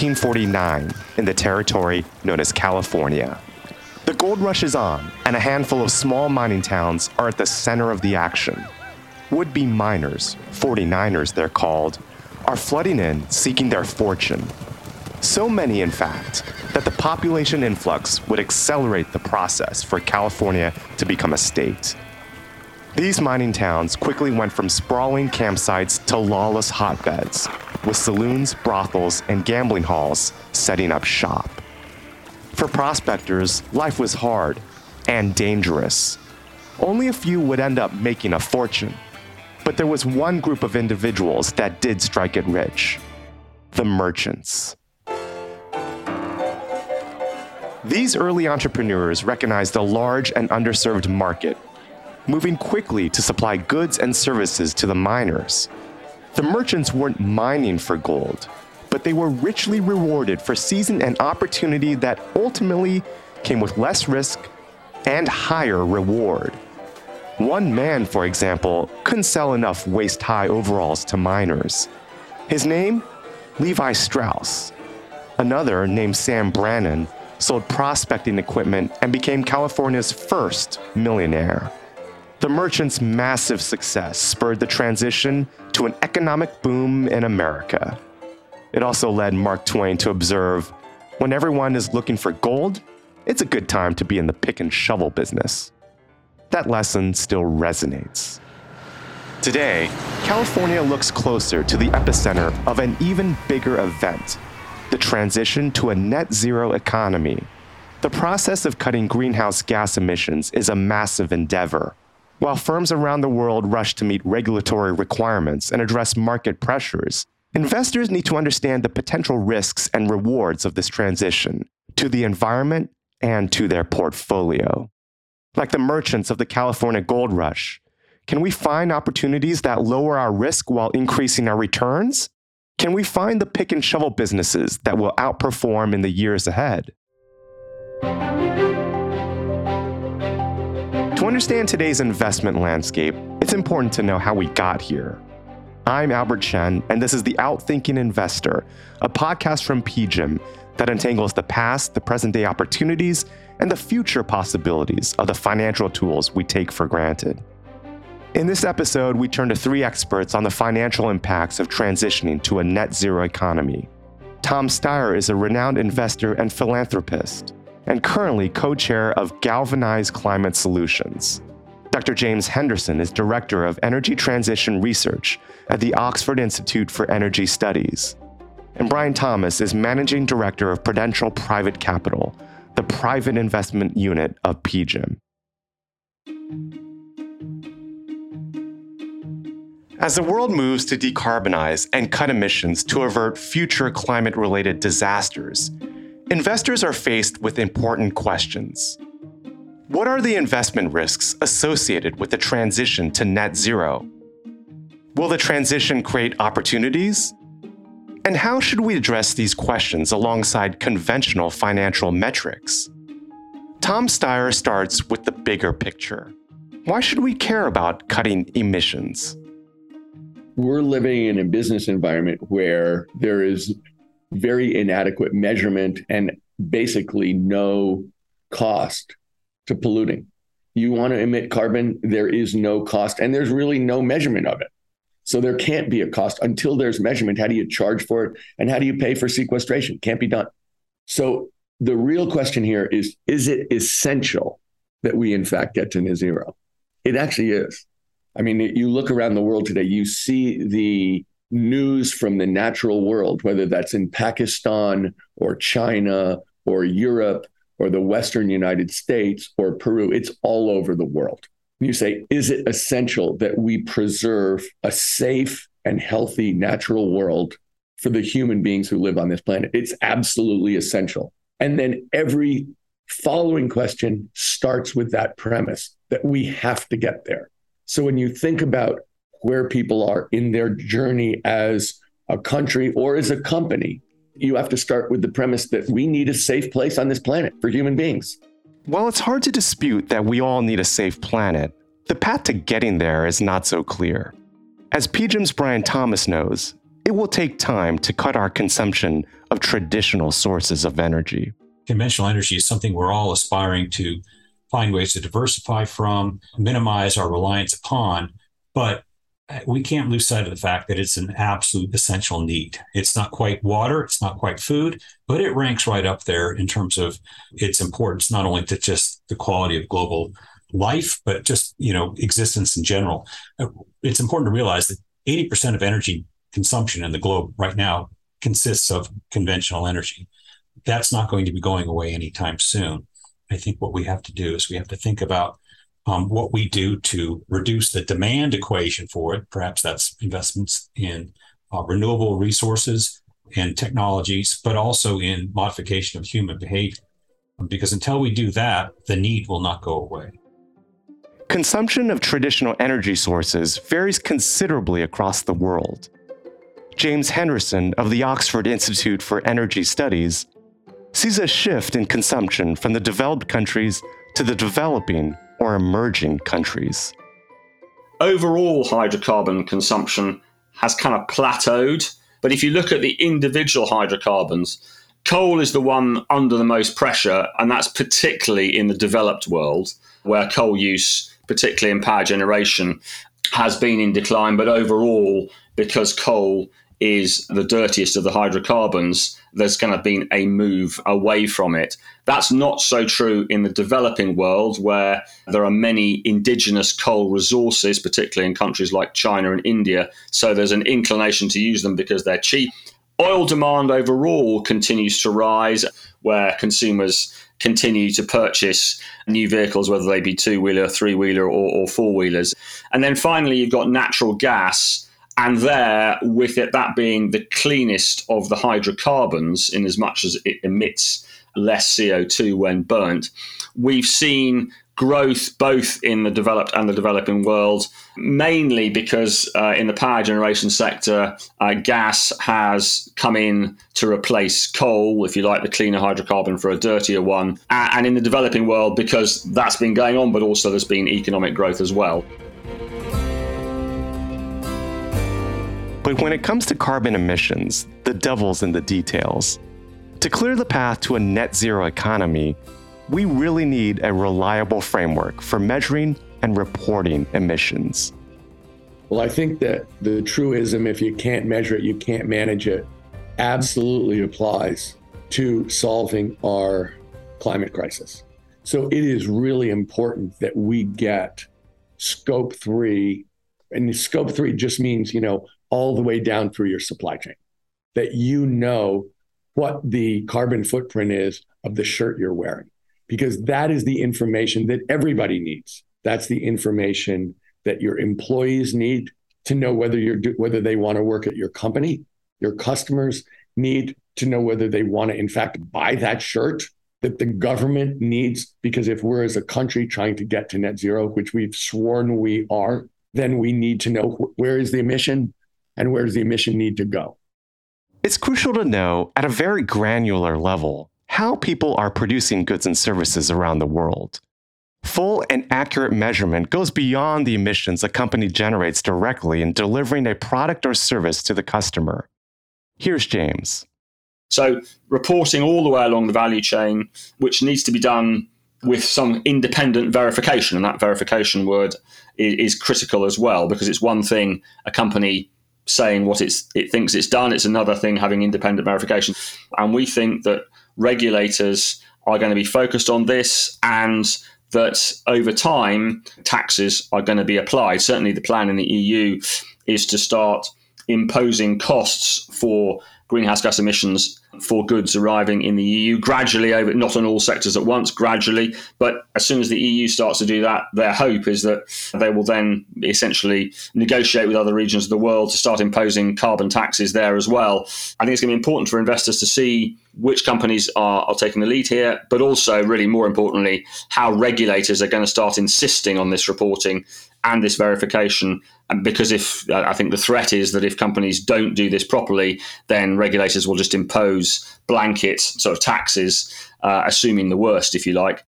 1849 in the territory known as California. The gold rush is on, and a handful of small mining towns are at the center of the action. Would be miners, 49ers they're called, are flooding in seeking their fortune. So many, in fact, that the population influx would accelerate the process for California to become a state. These mining towns quickly went from sprawling campsites to lawless hotbeds, with saloons, brothels, and gambling halls setting up shop. For prospectors, life was hard and dangerous. Only a few would end up making a fortune. But there was one group of individuals that did strike it rich the merchants. These early entrepreneurs recognized a large and underserved market moving quickly to supply goods and services to the miners. The merchants weren't mining for gold, but they were richly rewarded for seizing an opportunity that ultimately came with less risk and higher reward. One man, for example, couldn't sell enough waist high overalls to miners. His name? Levi Strauss. Another, named Sam Brannan, sold prospecting equipment and became California's first millionaire. The merchant's massive success spurred the transition to an economic boom in America. It also led Mark Twain to observe when everyone is looking for gold, it's a good time to be in the pick and shovel business. That lesson still resonates. Today, California looks closer to the epicenter of an even bigger event the transition to a net zero economy. The process of cutting greenhouse gas emissions is a massive endeavor while firms around the world rush to meet regulatory requirements and address market pressures, investors need to understand the potential risks and rewards of this transition to the environment and to their portfolio. Like the merchants of the California gold rush, can we find opportunities that lower our risk while increasing our returns? Can we find the pick and shovel businesses that will outperform in the years ahead? To understand today's investment landscape, it's important to know how we got here. I'm Albert Chen, and this is The Outthinking Investor, a podcast from PGIM that entangles the past, the present day opportunities, and the future possibilities of the financial tools we take for granted. In this episode, we turn to three experts on the financial impacts of transitioning to a net zero economy. Tom Steyer is a renowned investor and philanthropist and currently co chair of Galvanize Climate Solutions. Dr. James Henderson is Director of Energy Transition Research at the Oxford Institute for Energy Studies. And Brian Thomas is Managing Director of Prudential Private Capital, the private investment unit of PGIM. As the world moves to decarbonize and cut emissions to avert future climate related disasters, investors are faced with important questions. What are the investment risks associated with the transition to net zero? Will the transition create opportunities? And how should we address these questions alongside conventional financial metrics? Tom Steyer starts with the bigger picture. Why should we care about cutting emissions? We're living in a business environment where there is very inadequate measurement and basically no cost to polluting. You want to emit carbon, there is no cost, and there's really no measurement of it. So there can't be a cost until there's measurement. How do you charge for it? And how do you pay for sequestration? Can't be done. So the real question here is is it essential that we, in fact, get to net zero? It actually is. I mean, you look around the world today, you see the news from the natural world, whether that's in Pakistan or China or Europe or the Western United States or Peru, it's all over the world. You say, is it essential that we preserve a safe and healthy natural world for the human beings who live on this planet? It's absolutely essential. And then every following question starts with that premise that we have to get there. So when you think about where people are in their journey as a country or as a company. You have to start with the premise that we need a safe place on this planet for human beings. While it's hard to dispute that we all need a safe planet, the path to getting there is not so clear. As PGIM's Brian Thomas knows, it will take time to cut our consumption of traditional sources of energy. Conventional energy is something we're all aspiring to find ways to diversify from, minimize our reliance upon, but we can't lose sight of the fact that it's an absolute essential need. It's not quite water, it's not quite food, but it ranks right up there in terms of its importance, not only to just the quality of global life, but just you know existence in general. Uh, it's important to realize that 80% of energy consumption in the globe right now consists of conventional energy. That's not going to be going away anytime soon. I think what we have to do is we have to think about um, what we do to reduce the demand equation for it. Perhaps that's investments in uh, renewable resources and technologies, but also in modification of human behavior. Because until we do that, the need will not go away. Consumption of traditional energy sources varies considerably across the world. James Henderson of the Oxford Institute for Energy Studies sees a shift in consumption from the developed countries to the developing or emerging countries. Overall, hydrocarbon consumption has kind of plateaued. But if you look at the individual hydrocarbons, coal is the one under the most pressure, and that's particularly in the developed world, where coal use, particularly in power generation, has been in decline. But overall, because coal is the dirtiest of the hydrocarbons, there's kind of been a move away from it. That's not so true in the developing world, where there are many indigenous coal resources, particularly in countries like China and India. So there's an inclination to use them because they're cheap. Oil demand overall continues to rise, where consumers continue to purchase new vehicles, whether they be two wheeler, three wheeler, or, or four wheelers. And then finally, you've got natural gas and there, with it that being the cleanest of the hydrocarbons, in as much as it emits less CO2 when burnt, we've seen growth both in the developed and the developing world, mainly because uh, in the power generation sector, uh, gas has come in to replace coal, if you like, the cleaner hydrocarbon for a dirtier one. And in the developing world, because that's been going on, but also there's been economic growth as well. But when it comes to carbon emissions, the devil's in the details. To clear the path to a net zero economy, we really need a reliable framework for measuring and reporting emissions. Well, I think that the truism, if you can't measure it, you can't manage it, absolutely applies to solving our climate crisis. So it is really important that we get scope three. And scope three just means, you know, all the way down through your supply chain, that you know what the carbon footprint is of the shirt you're wearing, because that is the information that everybody needs. That's the information that your employees need to know whether you're whether they want to work at your company. Your customers need to know whether they want to, in fact, buy that shirt that the government needs. Because if we're as a country trying to get to net zero, which we've sworn we are, then we need to know where is the emission and where does the emission need to go. It's crucial to know at a very granular level how people are producing goods and services around the world. Full and accurate measurement goes beyond the emissions a company generates directly in delivering a product or service to the customer. Here's James. So, reporting all the way along the value chain, which needs to be done with some independent verification, and that verification word is, is critical as well, because it's one thing a company saying what it's it thinks it's done. It's another thing having independent verification. And we think that regulators are going to be focused on this and that over time taxes are going to be applied. Certainly the plan in the EU is to start imposing costs for greenhouse gas emissions for goods arriving in the EU gradually over not on all sectors at once gradually but as soon as the EU starts to do that their hope is that they will then essentially negotiate with other regions of the world to start imposing carbon taxes there as well I think it's going to be important for investors to see which companies are, are taking the lead here but also really more importantly how regulators are going to start insisting on this reporting and this verification. And because if I think the threat is that if companies don't do this properly, then regulators will just impose blanket sort of taxes, uh, assuming the worst, if you like.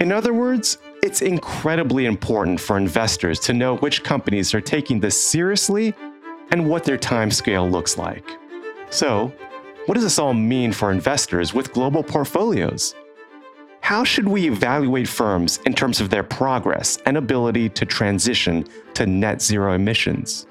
In other words, it's incredibly important for investors to know which companies are taking this seriously and what their timescale looks like. So, what does this all mean for investors with global portfolios? How should we evaluate firms in terms of their progress and ability to transition to net zero emissions?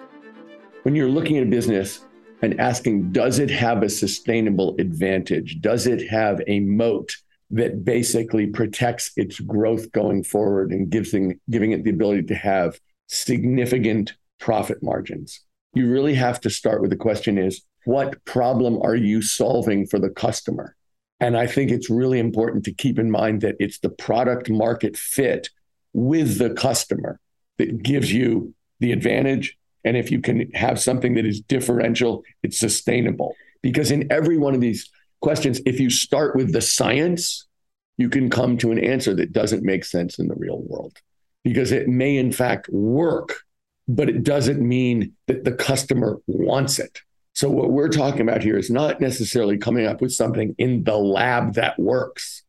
When you're looking at a business and asking, does it have a sustainable advantage? Does it have a moat that basically protects its growth going forward and gives giving it the ability to have significant profit margins? You really have to start with the question is, what problem are you solving for the customer? And I think it's really important to keep in mind that it's the product market fit with the customer that gives you the advantage. And if you can have something that is differential, it's sustainable. Because in every one of these questions, if you start with the science, you can come to an answer that doesn't make sense in the real world because it may, in fact, work, but it doesn't mean that the customer wants it. So, what we're talking about here is not necessarily coming up with something in the lab that works.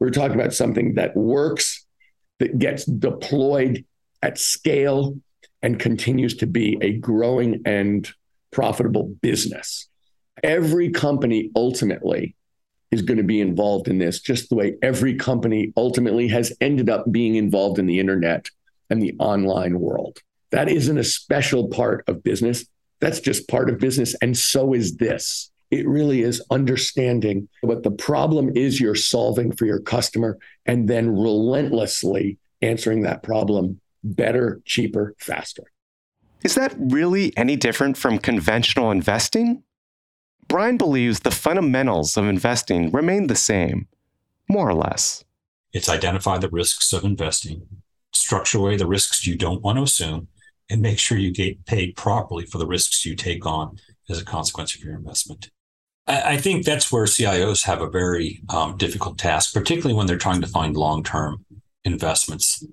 We're talking about something that works, that gets deployed at scale, and continues to be a growing and profitable business. Every company ultimately is going to be involved in this, just the way every company ultimately has ended up being involved in the internet and the online world. That isn't a special part of business. That's just part of business. And so is this. It really is understanding what the problem is you're solving for your customer and then relentlessly answering that problem better, cheaper, faster. Is that really any different from conventional investing? Brian believes the fundamentals of investing remain the same, more or less. It's identify the risks of investing, structure away the risks you don't want to assume, and make sure you get paid properly for the risks you take on as a consequence of your investment. I, I think that's where CIOs have a very um, difficult task, particularly when they're trying to find long term investments.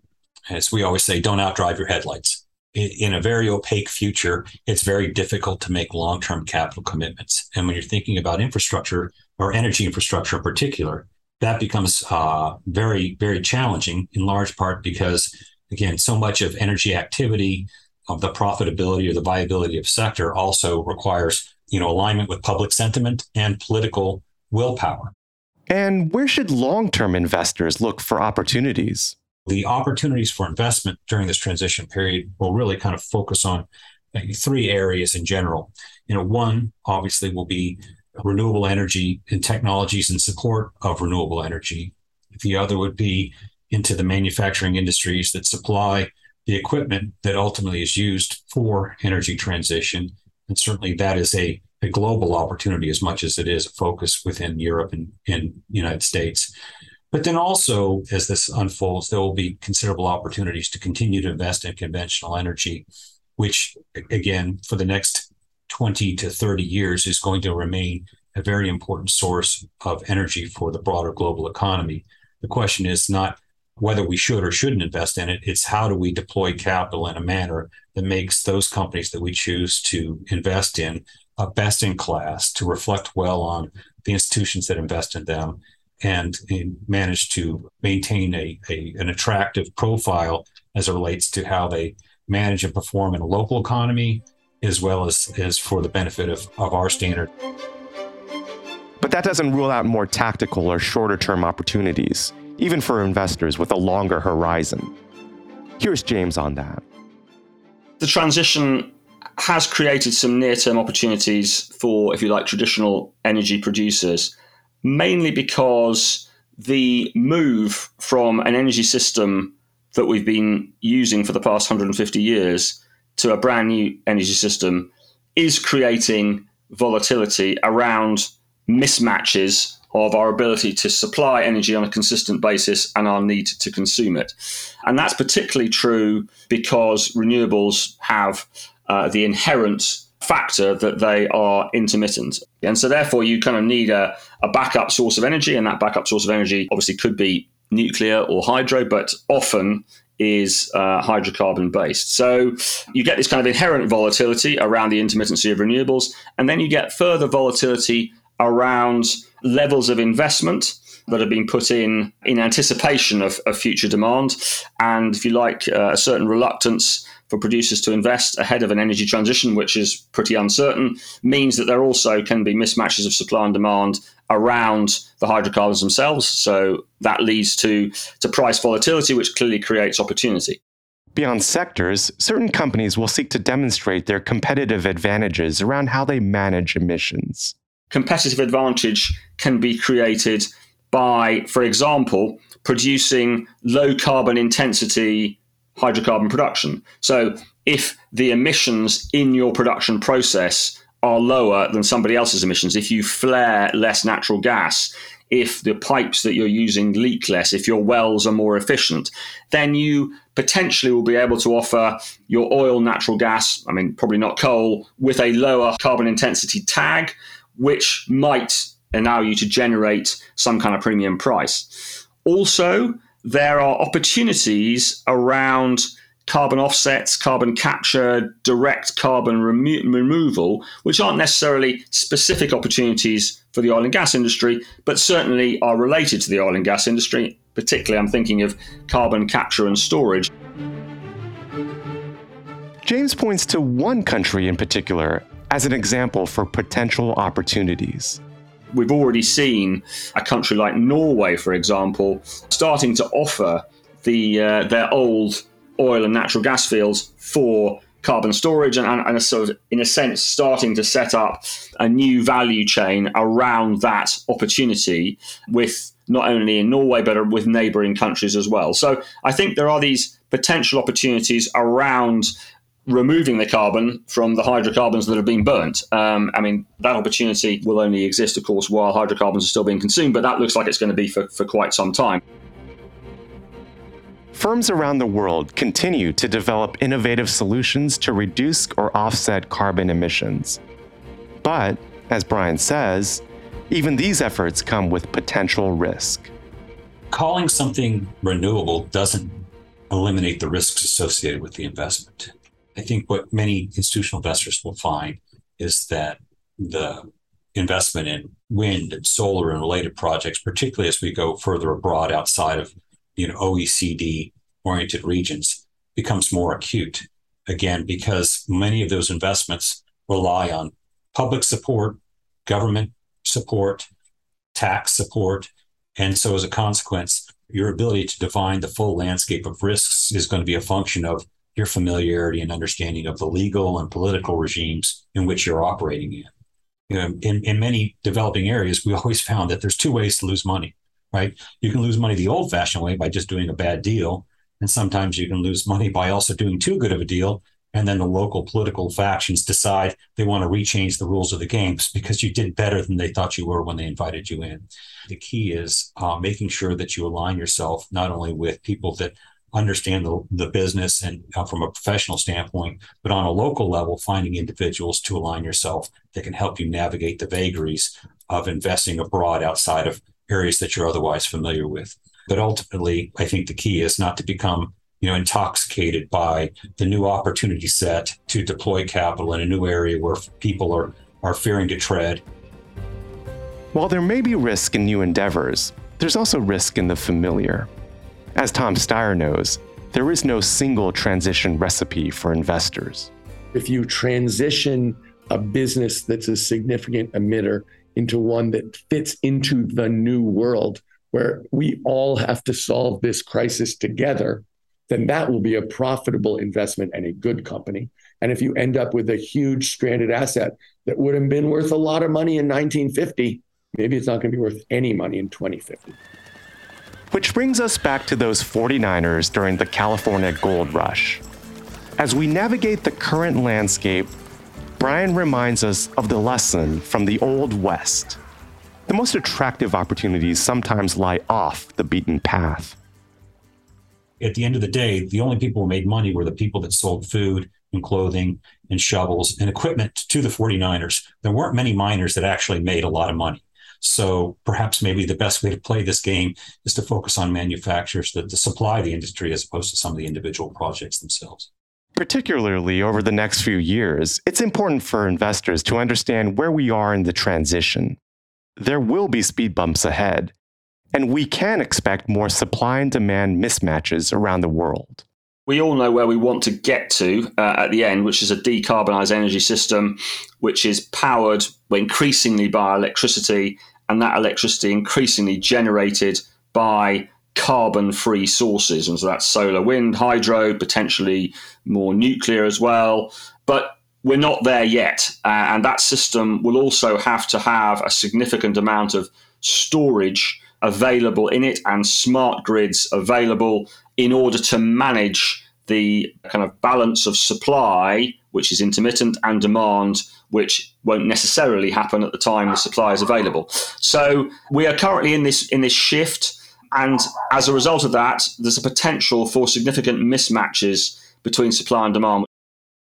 As we always say, don't outdrive your headlights. In, a very opaque future, it's very difficult to make long term capital commitments. And when you're thinking about infrastructure or energy infrastructure in particular, that becomes uh, very, very challenging in large part because, again, so much of energy activity of the profitability or the viability of sector also requires you know alignment with public sentiment and political willpower. And where should long-term investors look for opportunities? The opportunities for investment during this transition period will really kind of focus on uh, three areas in general. You know, one obviously will be renewable energy and technologies in support of renewable energy. The other would be into the manufacturing industries that supply the equipment that ultimately is used for energy transition. And certainly that is a, a global opportunity as much as it is a focus within Europe and, and United States. But then also, as this unfolds, there will be considerable opportunities to continue to invest in conventional energy, which, again, for the next 20 to 30 years is going to remain a very important source of energy for the broader global economy. The question is not whether we should or shouldn't invest in it. It's how do we deploy capital in a manner that makes those companies that we choose to invest in a best in class to reflect well on the institutions that invest in them and, and manage to maintain a, a, an attractive profile as it relates to how they manage and perform in a local economy as well as, as for the benefit of, of our standard. But that doesn't rule out more tactical or shorter term opportunities even for investors with a longer horizon. Here's James on that. The transition has created some near term opportunities for, if you like, traditional energy producers, mainly because the move from an energy system that we've been using for the past 150 years to a brand new energy system is creating volatility around mismatches of our ability to supply energy on a consistent basis and our need to consume it. And that's particularly true because renewables have uh, the inherent factor that they are intermittent. And so, therefore, you kind of need a, a backup source of energy, and that backup source of energy obviously could be nuclear or hydro, but often is uh, hydrocarbon based. So you get this kind of inherent volatility around the intermittency of renewables, and then you get further volatility around levels of investment that have been put in in anticipation of, of future demand, and if you like, uh, a certain reluctance for producers to invest ahead of an energy transition, which is pretty uncertain, means that there also can be mismatches of supply and demand around the hydrocarbons themselves. So that leads to, to price volatility, which clearly creates opportunity. Beyond sectors, certain companies will seek to demonstrate their competitive advantages around how they manage emissions. Competitive advantage can be created by, for example, producing low carbon intensity hydrocarbon production. So if the emissions in your production process are lower than somebody else's emissions, if you flare less natural gas, if the pipes that you're using leak less, if your wells are more efficient, then you potentially will be able to offer your oil, natural gas, I mean, probably not coal, with a lower carbon intensity tag, which might allow you to generate some kind of premium price. Also, there are opportunities around carbon offsets, carbon capture, direct carbon remo- removal, which aren't necessarily specific opportunities for the oil and gas industry, but certainly are related to the oil and gas industry. Particularly, I'm thinking of carbon capture and storage. James points to one country in particular as an example for potential opportunities. We've already seen a country like Norway, for example, starting to offer the uh, their old oil and natural gas fields for carbon storage and, and, sort of, in a sense, starting to set up a new value chain around that opportunity with not only in Norway, but with neighboring countries as well. So I think there are these potential opportunities around removing the carbon from the hydrocarbons that have been burnt. Um, I mean, that opportunity will only exist, of course, while hydrocarbons are still being consumed, but that looks like it's going to be for, for quite some time. Firms around the world continue to develop innovative solutions to reduce or offset carbon emissions. But, as Brian says, even these efforts come with potential risk. Calling something renewable doesn't eliminate the risks associated with the investment. I think what many institutional investors will find is that the investment in wind and solar and related projects, particularly as we go further abroad outside of you know OECD oriented regions, becomes more acute. Again, because many of those investments rely on public support, government support, tax support, and so as a consequence, your ability to define the full landscape of risks is going to be a function of your familiarity and understanding of the legal and political regimes in which you're operating in. You know, in, in many developing areas, we always found that there's two ways to lose money, right? You can lose money the old fashioned way by just doing a bad deal. And sometimes you can lose money by also doing too good of a deal. And then the local political factions decide they want to rechange the rules of the games because you did better than they thought you were when they invited you in. The key is uh, making sure that you align yourself not only with people that understand the, the business and uh, from a professional standpoint, but on a local level, finding individuals to align yourself that can help you navigate the vagaries of investing abroad outside of areas that you're otherwise familiar with. But ultimately, I think the key is not to become you know intoxicated by the new opportunity set to deploy capital in a new area where people are are fearing to tread. While there may be risk in new endeavors, there's also risk in the familiar. As Tom Steyer knows, there is no single transition recipe for investors. If you transition a business that's a significant emitter into one that fits into the new world where we all have to solve this crisis together, then that will be a profitable investment and a good company. And if you end up with a huge stranded asset that would have been worth a lot of money in 1950, maybe it's not going to be worth any money in 2050. Which brings us back to those 49ers during the California gold rush. As we navigate the current landscape, Brian reminds us of the lesson from the Old West. The most attractive opportunities sometimes lie off the beaten path. At the end of the day, the only people who made money were the people that sold food and clothing and shovels and equipment to the 49ers. There weren't many miners that actually made a lot of money. So perhaps maybe the best way to play this game is to focus on manufacturers that, supply the industry as opposed to some of the individual projects themselves. Particularly over the next few years, it's important for investors to understand where we are in the transition. There will be speed bumps ahead, and we can expect more supply and demand mismatches around the world. We all know where we want to get to uh, at the end, which is a decarbonized energy system, which is powered increasingly by electricity, and that electricity increasingly generated by carbon free sources. And so that's solar, wind, hydro, potentially more nuclear as well. But we're not there yet. Uh, and that system will also have to have a significant amount of storage available in it and smart grids available in order to manage the kind of balance of supply, which is intermittent, and demand, which won't necessarily happen at the time the supply is available. So we are currently in this in this shift, and as a result of that, there's a potential for significant mismatches between supply and demand.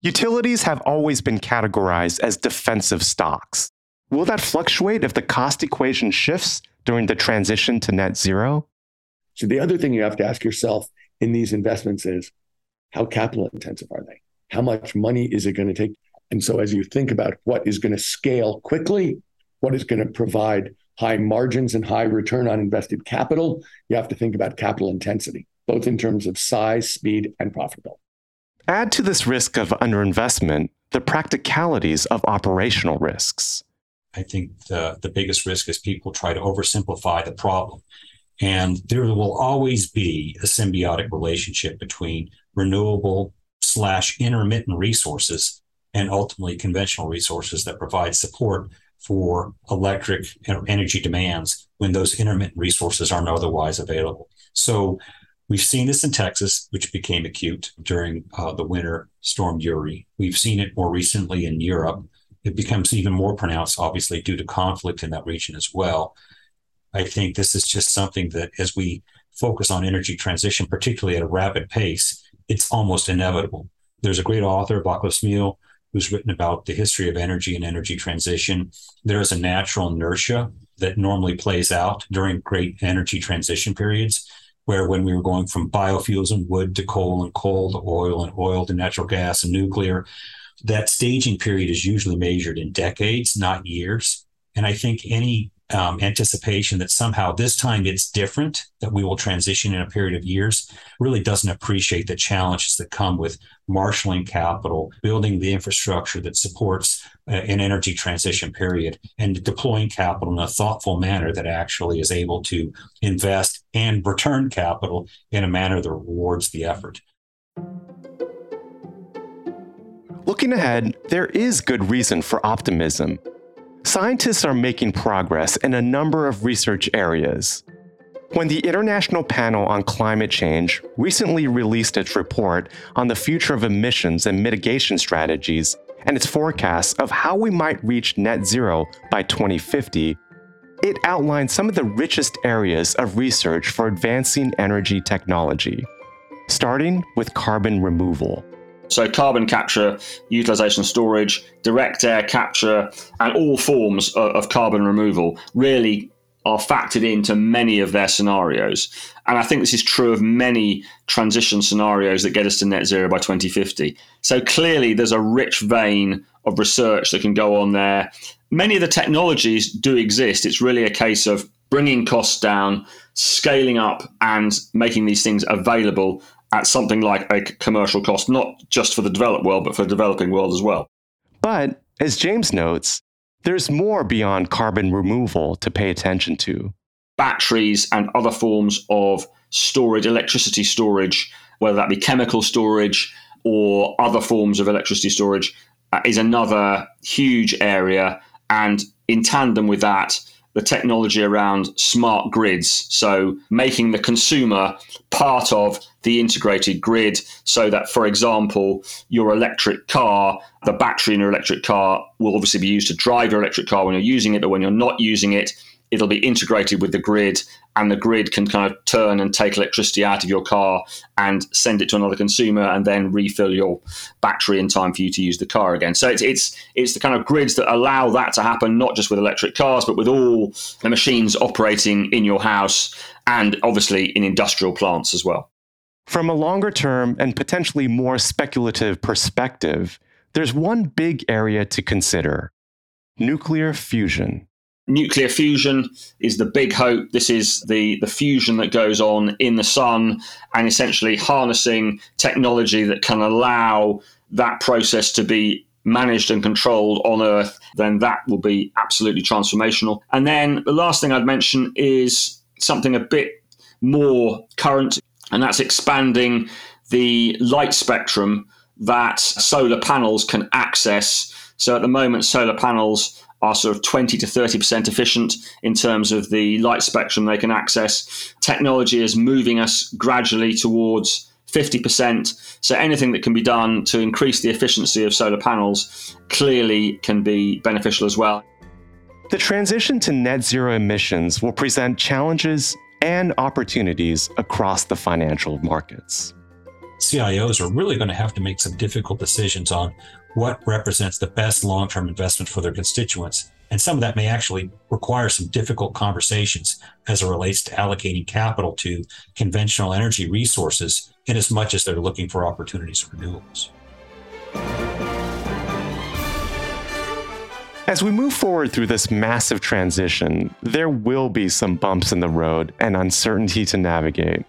Utilities have always been categorized as defensive stocks. Will that fluctuate if the cost equation shifts during the transition to net zero? So, the other thing you have to ask yourself in these investments is how capital intensive are they? How much money is it going to take? And so, as you think about what is going to scale quickly, what is going to provide high margins and high return on invested capital, you have to think about capital intensity, both in terms of size, speed, and profitability. Add to this risk of underinvestment the practicalities of operational risks. I think the, the biggest risk is people try to oversimplify the problem. And there will always be a symbiotic relationship between renewable slash intermittent resources and ultimately conventional resources that provide support for electric energy demands when those intermittent resources aren't otherwise available. So We've seen this in Texas, which became acute during uh, the winter storm Uri. We've seen it more recently in Europe. It becomes even more pronounced, obviously, due to conflict in that region as well. I think this is just something that, as we focus on energy transition, particularly at a rapid pace, it's almost inevitable. There's a great author, Václav Smil, who's written about the history of energy and energy transition. There is a natural inertia that normally plays out during great energy transition periods where when we were going from biofuels and wood to coal and coal to oil and oil to natural gas and nuclear, that staging period is usually measured in decades, not years. And I think any um, anticipation that somehow this time it's different, that we will transition in a period of years, really doesn't appreciate the challenges that come with marshaling capital, building the infrastructure that supports uh, an energy transition period, and deploying capital in a thoughtful manner that actually is able to invest and return capital in a manner that rewards the effort. Looking ahead, there is good reason for optimism. Scientists are making progress in a number of research areas. When the International Panel on Climate Change recently released its report on the future of emissions and mitigation strategies and its forecasts of how we might reach net zero by 2050, it outlined some of the richest areas of research for advancing energy technology, starting with carbon removal. So, carbon capture, utilization storage, direct air capture, and all forms of, carbon removal really are factored into many of their scenarios. And I think this is true of many transition scenarios that get us to net zero by 2050. So, clearly, there's a rich vein of research that can go on there. Many of the technologies do exist. It's really a case of bringing costs down, scaling up, and making these things available at something like a commercial cost, not just for the developed world, but for the developing world as well. But as James notes, there's more beyond carbon removal to pay attention to. Batteries and other forms of storage, electricity storage, whether that be chemical storage or other forms of electricity storage, uh, is another huge area. And in tandem with that, the technology around smart grids. So, making the consumer part of the integrated grid so that, for example, your electric car, the battery in your electric car will obviously be used to drive your electric car when you're using it, but when you're not using it, it'll be integrated with the grid and the grid can kind of turn and take electricity out of your car and send it to another consumer and then refill your battery in time for you to use the car again. So it's it's it's the kind of grids that allow that to happen not just with electric cars but with all the machines operating in your house and obviously in industrial plants as well. From a longer term and potentially more speculative perspective, there's one big area to consider nuclear fusion nuclear fusion is the big hope. This is the, the fusion that goes on in the sun and essentially harnessing technology that can allow that process to be managed and controlled on Earth, then that will be absolutely transformational. And then the last thing I'd mention is something a bit more current, and that's expanding the light spectrum that solar panels can access. So at the moment, solar panels are sort of 20 to 30% efficient in terms of the light spectrum they can access. Technology is moving us gradually towards 50%. So anything that can be done to increase the efficiency of solar panels clearly can be beneficial as well. The transition to net zero emissions will present challenges and opportunities across the financial markets. CIOs are really going to have to make some difficult decisions on what represents the best long term investment for their constituents. And some of that may actually require some difficult conversations as it relates to allocating capital to conventional energy resources in as much as they're looking for opportunities for renewables. As we move forward through this massive transition, there will be some bumps in the road and uncertainty to navigate.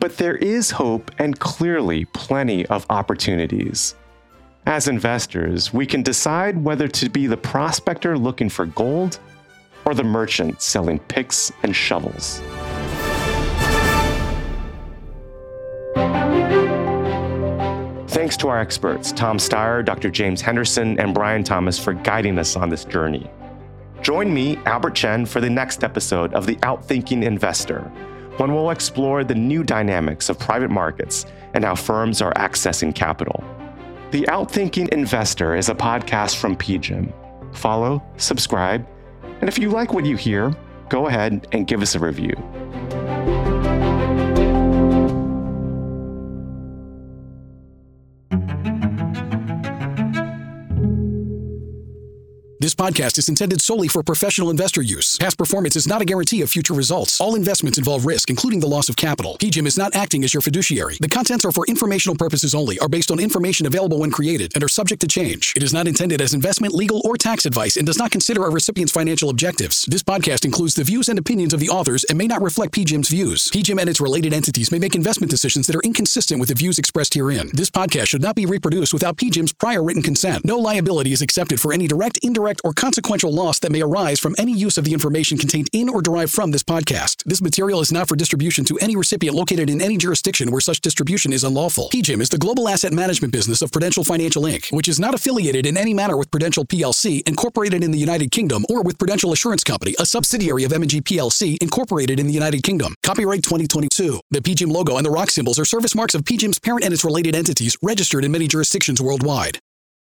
But there is hope and clearly plenty of opportunities. As investors, we can decide whether to be the prospector looking for gold or the merchant selling picks and shovels. Thanks to our experts, Tom Steyer, Dr. James Henderson, and Brian Thomas, for guiding us on this journey. Join me, Albert Chen, for the next episode of The Outthinking Investor, when we'll explore the new dynamics of private markets and how firms are accessing capital. The Outthinking Investor is a podcast from PGIM. Follow, subscribe, and if you like what you hear, go ahead and give us a review. This podcast is intended solely for professional investor use. Past performance is not a guarantee of future results. All investments involve risk, including the loss of capital. PGIM is not acting as your fiduciary. The contents are for informational purposes only, are based on information available when created, and are subject to change. It is not intended as investment, legal, or tax advice and does not consider a recipient's financial objectives. This podcast includes the views and opinions of the authors and may not reflect PGIM's views. PGIM and its related entities may make investment decisions that are inconsistent with the views expressed herein. This podcast should not be reproduced without PGIM's prior written consent. No liability is accepted for any direct, indirect, or consequential loss that may arise from any use of the information contained in or derived from this podcast. This material is not for distribution to any recipient located in any jurisdiction where such distribution is unlawful. PGIM is the global asset management business of Prudential Financial Inc., which is not affiliated in any manner with Prudential PLC, incorporated in the United Kingdom, or with Prudential Assurance Company, a subsidiary of M&G PLC, incorporated in the United Kingdom. Copyright 2022. The PGIM logo and the rock symbols are service marks of PGIM's parent and its related entities registered in many jurisdictions worldwide.